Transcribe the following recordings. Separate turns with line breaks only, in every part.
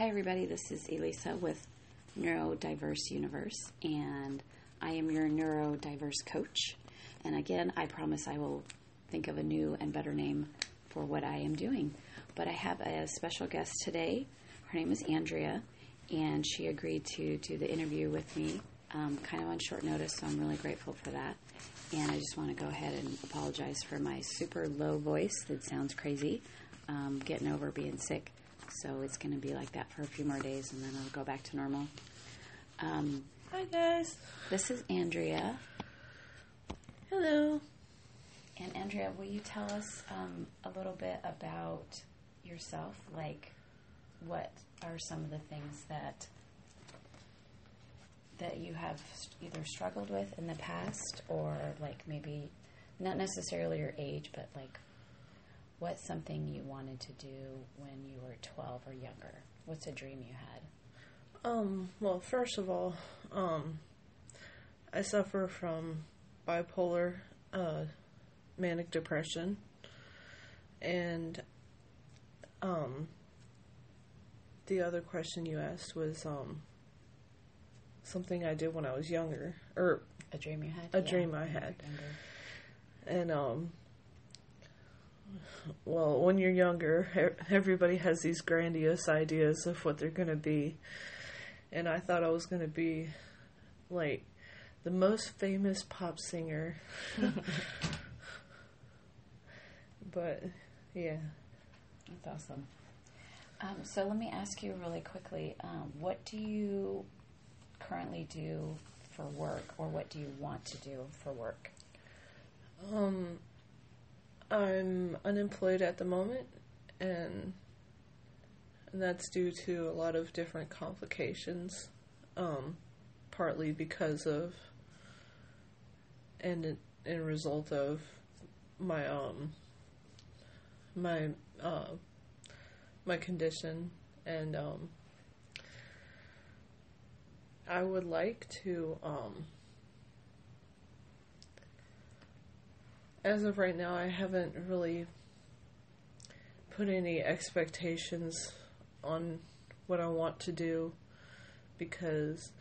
Hi, everybody. This is Elisa with Neurodiverse Universe, and I am your neurodiverse coach. And again, I promise I will think of a new and better name for what I am doing. But I have a special guest today. Her name is Andrea, and she agreed to do the interview with me um, kind of on short notice, so I'm really grateful for that. And I just want to go ahead and apologize for my super low voice that sounds crazy, um, getting over being sick. So it's going to be like that for a few more days, and then it'll go back to normal. Um,
Hi guys.
this is Andrea.
Hello.
And Andrea, will you tell us um, a little bit about yourself? Like, what are some of the things that that you have either struggled with in the past, or like maybe not necessarily your age, but like what's something you wanted to do when you were twelve or younger? What's a dream you had?
Um, well, first of all, um, I suffer from bipolar uh, manic depression. And um, the other question you asked was um, something I did when I was younger, or
A dream you had?
A dream I had. And um well, when you're younger, everybody has these grandiose ideas of what they're going to be. And I thought I was going to be like the most famous pop singer. but yeah.
That's awesome. Um, so let me ask you really quickly: um, What do you currently do for work, or what do you want to do for work?
Um I'm unemployed at the moment and and that's due to a lot of different complications. Um partly because of and in, result of my um my uh my condition and um I would like to um as of right now I haven't really put any expectations on what I want to do because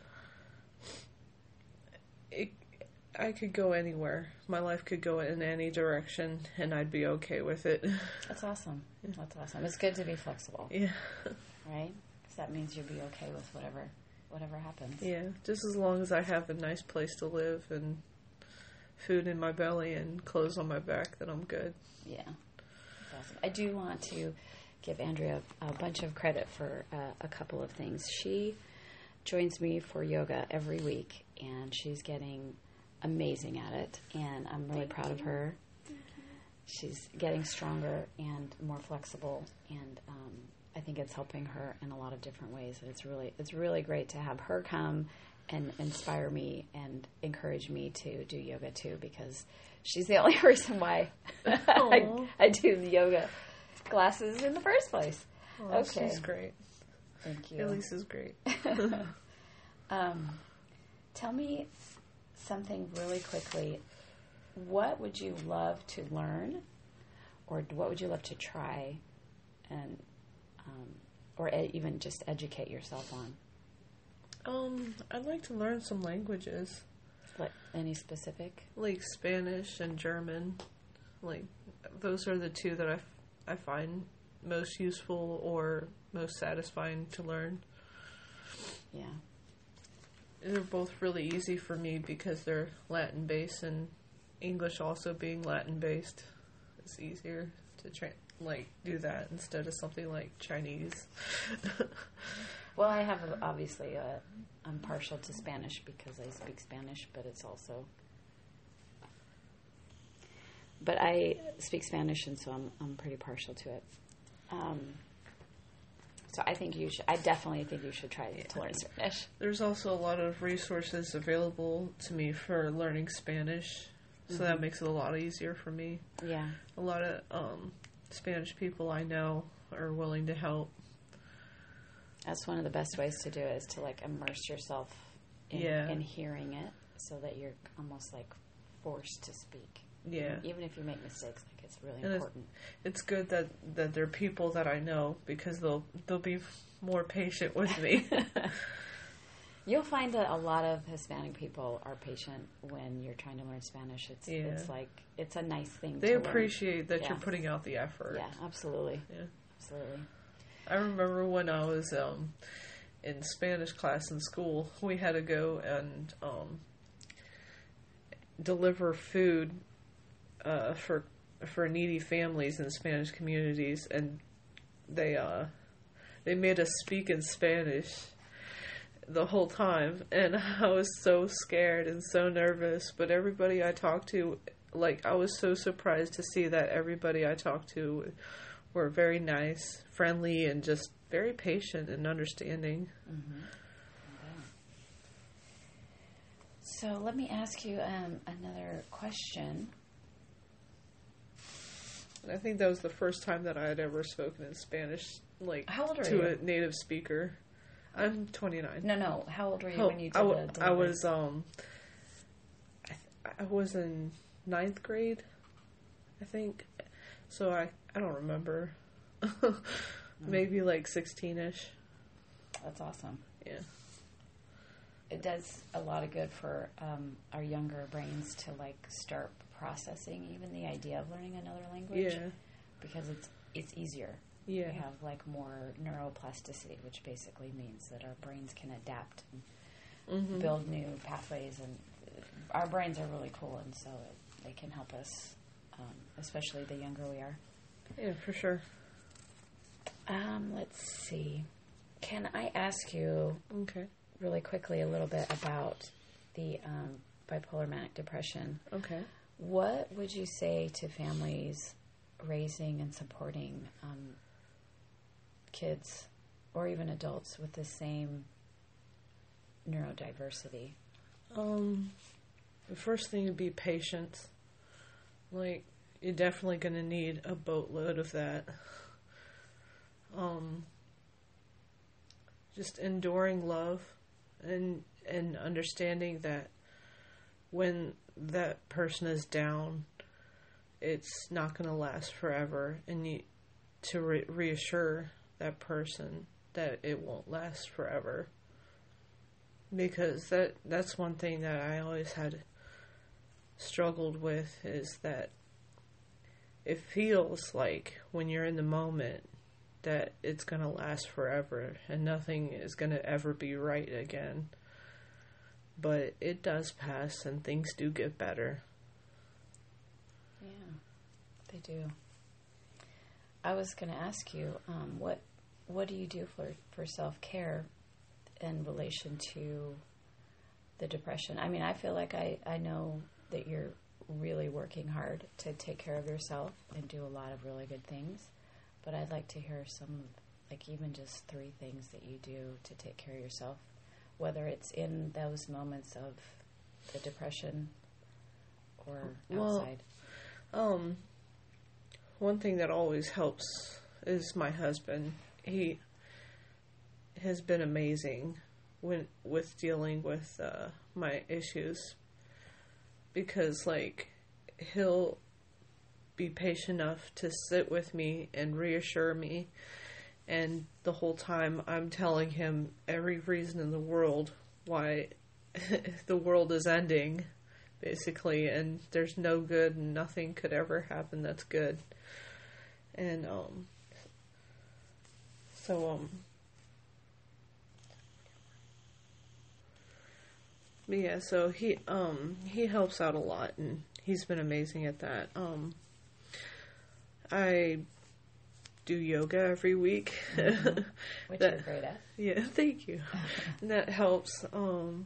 it I could go anywhere. My life could go in any direction and I'd be okay with it.
That's awesome. That's awesome. It's good to be flexible,
yeah.
right? Because that means you'll be okay with whatever whatever happens.
Yeah, just as long as I have a nice place to live and food in my belly and clothes on my back, then I'm good.
Yeah, that's awesome. I do want to give Andrea a bunch of credit for uh, a couple of things. She joins me for yoga every week, and she's getting amazing at it, and I'm really proud of her. She's getting stronger and more flexible, and um, I think it's helping her in a lot of different ways. And it's really, it's really great to have her come and inspire me and encourage me to do yoga too, because she's the only reason why I, I do the yoga classes in the first place.
Oh,
Okay.
She's great.
Thank you.
Elise is great.
Um, tell me something really quickly. What would you love to learn, or what would you love to try, and um, or e- even just educate yourself on?
Um, I'd like to learn some languages,
Like any specific?
like Spanish and German. Like those are the two that I, f- I find most useful or most satisfying to learn.
Yeah.
They're both really easy for me because they're Latin based and English also being Latin based. It's easier to tra- like do that instead of something like Chinese.
Well, I have a- obviously a, I'm partial to Spanish because I speak Spanish, but it's also. But I speak Spanish, and so I'm I'm pretty partial to it. Um, so I think you should. I definitely think you should try to learn Spanish.
There's also a lot of resources available to me for learning Spanish, so
Mm-hmm.
that makes it a lot easier for me.
Yeah,
A lot of um, Spanish people I know are willing to help.
That's one of the best ways to do it is to like immerse yourself in,
Yeah.
in hearing it, so that you're almost like forced to speak.
Yeah.
Even if you make mistakes, like it's really
And
important.
It's good that that there are people that I know because they'll they'll be more patient with me.
You'll find that a lot of Hispanic people are patient when you're trying to learn Spanish. It's
Yeah.
it's like it's a nice thing.
they
to learn.
appreciate that
Yeah.
you're putting out the effort.
Yeah, absolutely,
Yeah.
absolutely.
I remember when I was um, in Spanish class in school, we had to go and um, deliver food uh, for for needy families in Spanish communities, and they uh, they made us speak in Spanish the whole time, and I was so scared and so nervous. But everybody I talked to, like, I was so surprised to see that everybody I talked to were very nice, friendly, and just very patient and understanding.
So let me ask you um, another question.
I think that was the first time that I had ever spoken in Spanish, like
How old are
to
you?
a native speaker. I'm 29.
No, no. How old were you
Oh,
when you did
I, w- I was um, I, th- I was in ninth grade, I think. So I I don't remember. Maybe like 16ish.
That's awesome.
Yeah.
It does a lot of good for um, our younger brains to like start processing even the idea of learning another language
Yeah.
because it's it's easier.
Yeah.
We have like more neuroplasticity, which basically means that our brains can adapt and
Mhm.
build new pathways, and uh, our brains are really cool, and so it, they can help us, um, especially the younger we are.
Yeah, for sure.
Um, let's see. Can I ask you
Okay.
really quickly a little bit about the um, bipolar manic depression?
Okay.
What would you say to families raising and supporting um, kids or even adults with the same neurodiversity?
Um, the first thing would be patience. Like, you're definitely going to need a boatload of that. Um, just enduring love and and understanding that when that person is down, it's not going to last forever, and you to re- reassure that person that it won't last forever because that that's one thing that I always had struggled with is that it feels like when you're in the moment that it's going to last forever and nothing is going to ever be right again. But it does pass and things do get better.
Yeah, they do. I was going to ask you, um, what what do you do for for self care in relation to the depression? I mean, I feel like I I know that you're really working hard to take care of yourself and do a lot of really good things, but I'd like to hear some, like even just three things that you do to take care of yourself, whether it's in those moments of the depression or
Well,
outside.
Um, one thing that always helps is my husband. He has been amazing when with dealing with uh, my issues because, like, he'll be patient enough to sit with me and reassure me. And the whole time, I'm telling him every reason in the world why the world is ending basically and there's no good and nothing could ever happen that's good and um so um but yeah so he um he helps out a lot and he's been amazing at that um i do yoga every week
which
that-
you're great at.
yeah, thank you. That helps. Um,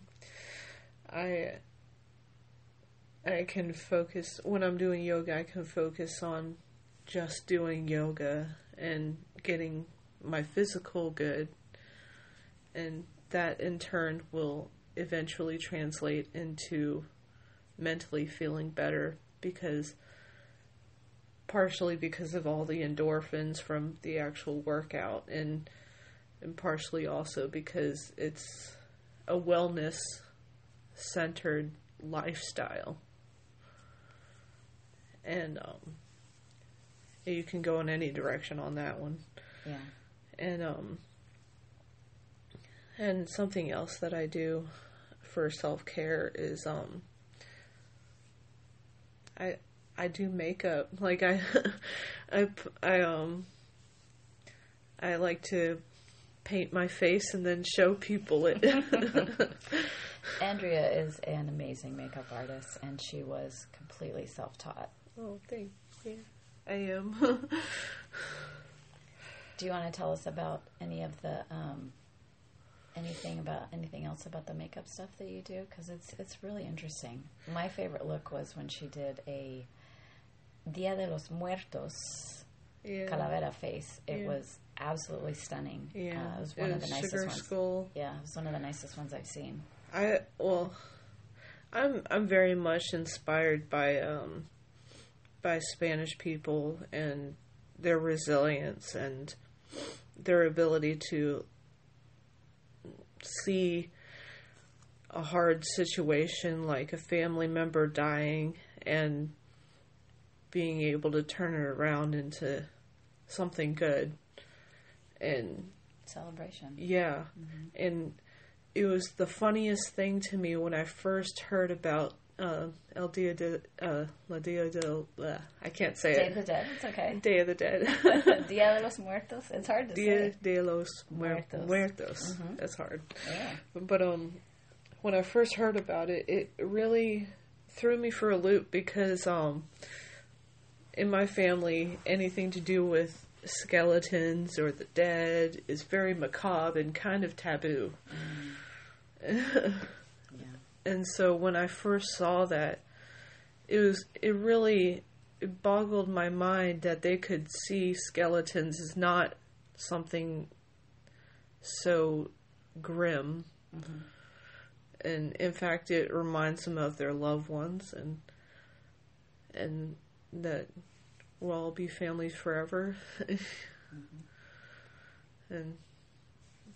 I I can focus when I'm doing yoga. I can focus on just doing yoga and getting my physical good, and that in turn will eventually translate into mentally feeling better because partially because of all the endorphins from the actual workout and and partially also because it's a wellness centered lifestyle. And um, you can go in any direction on that one.
Yeah.
And um, And something else that I do for self care is um I I do makeup. Like I I I um I like to paint my face and then show people it.
Andrea is an amazing makeup artist, and she was completely self-taught.
oh, thank you. I am.
Do you want to tell us about any of the um, anything about anything else about the makeup stuff that you do? Because it's it's really interesting. My favorite look was when she did a Dia de los Muertos
yeah.
calavera face. It
Yeah.
was absolutely stunning.
Yeah.
uh, it was one of the nicest
sugar
ones. Yeah, it was one of the nicest ones I've seen.
I well, I'm I'm very much inspired by um by Spanish people and their resilience and their ability to see a hard situation like a family member dying and being able to turn it around into something good and
Celebration.
yeah. Mm-hmm. And it was the funniest thing to me when I first heard about uh, El Dia de uh, La Dia de uh, I can't say
Day
it.
Day of the Dead. It's okay.
Day of the Dead.
Dia de los Muertos. It's hard to
Dia
say.
Dia de los Muer-
Muertos.
Muertos. That's hard.
Yeah.
But um, when I first heard about it, it really threw me for a loop because um, in my family, anything to do with skeletons or the dead is very macabre and kind of taboo.
Yeah.
And so when I first saw that, it was it really it boggled my mind that they could see skeletons as not something so grim. Mm-hmm. And in fact, it reminds them of their loved ones, and and that we'll all be families forever. Mm-hmm. And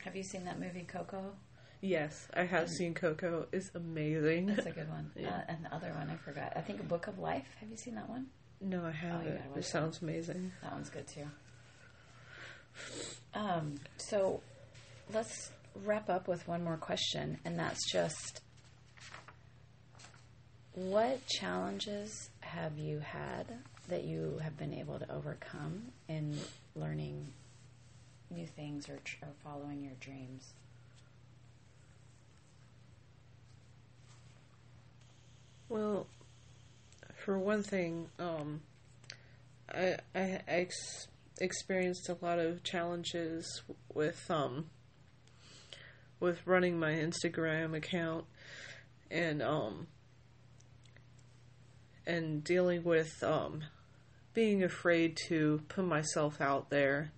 Have you seen that movie Coco?
Yes, I have seen Coco. It's amazing.
That's a good one.
Yeah.
Uh, and the other one I forgot. I think A Book of Life. Have you seen that one?
No, I haven't.
gotta
it sounds amazing.
That one's good too. Um, so let's wrap up with one more question, and that's just what challenges have you had that you have been able to overcome in learning new things or, tr- or following your dreams?
Well, for one thing, um, I, I, ex- experienced a lot of challenges with um, with running my Instagram account and um, and dealing with um, being afraid to put myself out there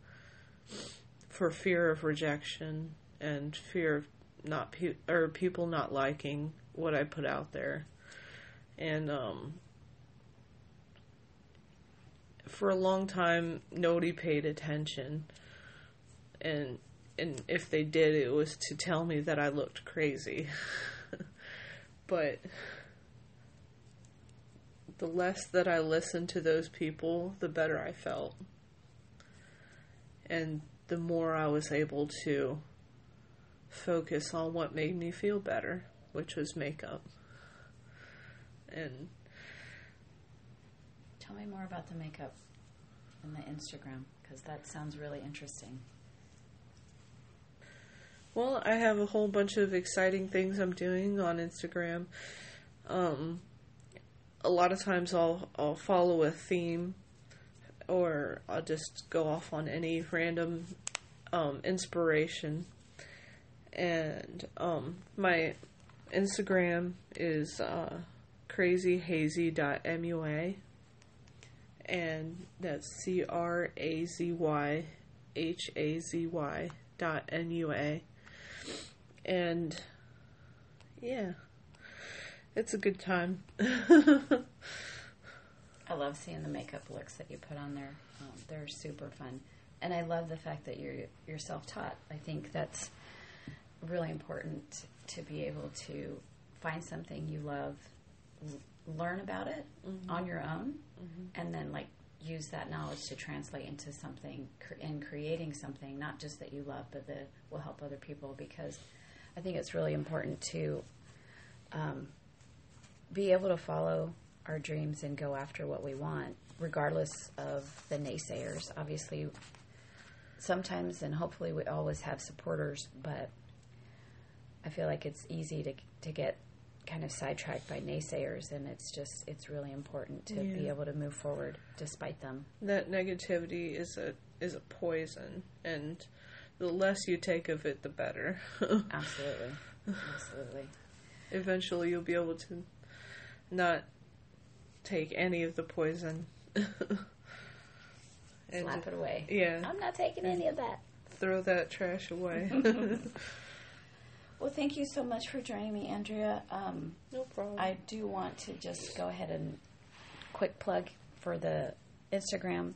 for fear of rejection and fear of not pe- or people not liking what I put out there and um, for a long time nobody paid attention. And and if they did it was to tell me that I looked crazy. But the less that I listened to those people the better I felt. And the more I was able to focus on what made me feel better which was makeup and
Tell me more about the makeup and the Instagram because that sounds really interesting.
well, I have a whole bunch of exciting things I'm doing on Instagram. Um, a lot of times I'll I'll follow a theme, or I'll just go off on any random um, inspiration. And um, my Instagram is uh, crazyhazy.mua, and that's C R A Z Y H A Z Y dot M U A. And yeah, it's a good time.
I love seeing the makeup looks that you put on there. Um, they're super fun, and I love the fact that you're you're self taught. I think that's really important to be able to find something you love, learn about it on your own, and then like use that knowledge to translate into something cr- and creating something, not just that you love, but that will help other people. Because I think it's really important to um, be able to follow our dreams and go after what we want, regardless of the naysayers. Obviously, sometimes and hopefully we always have supporters, but I feel like it's easy to to get kind of sidetracked by naysayers, and it's just it's really important to be able to move forward despite them.
That negativity is a is a poison, and the less you take of it, the better.
Absolutely, absolutely.
Eventually, you'll be able to not take any of the poison. and
Slap it away.
Yeah,
I'm not taking any of that.
throw that trash away.
Well, thank you so much for joining me, Andrea. Um,
no problem.
I do want to just go ahead and quick plug for the Instagram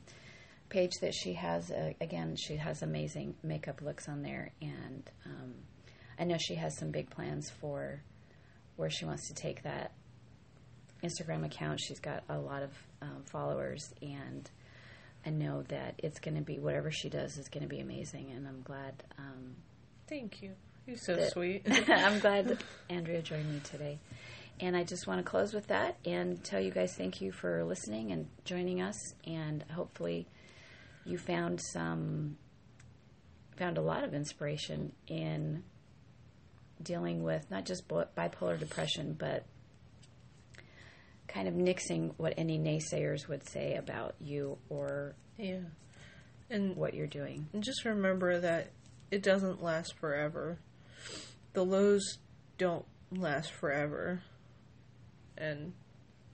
page that she has. Uh, again, she has amazing makeup looks on there, and um, I know she has some big plans for where she wants to take that Instagram account. She's got a lot of um, followers, and I know that it's going to be whatever she does is going to be amazing, and I'm glad. Um,
Thank you. You're so
that-
sweet.
I'm glad that Andrea joined me today. And I just want to close with that and tell you guys thank you for listening and joining us. And hopefully, you found some, found a lot of inspiration in dealing with not just bipolar depression, but kind of nixing what any naysayers would say about you or
yeah. And
what you're doing.
And just remember that it doesn't last forever. The lows don't last forever. And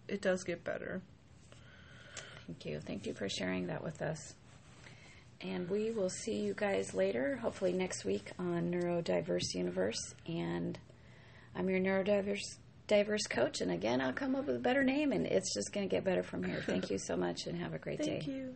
it does get better.
Thank you. Thank you for sharing that with us. And we will see you guys later, hopefully next week on Neurodiverse Universe. And I'm your neurodiverse diverse coach. And again, I'll come up with a better name, and it's just going to get better from here. Thank you so much, and have a great
Thank
day.
you.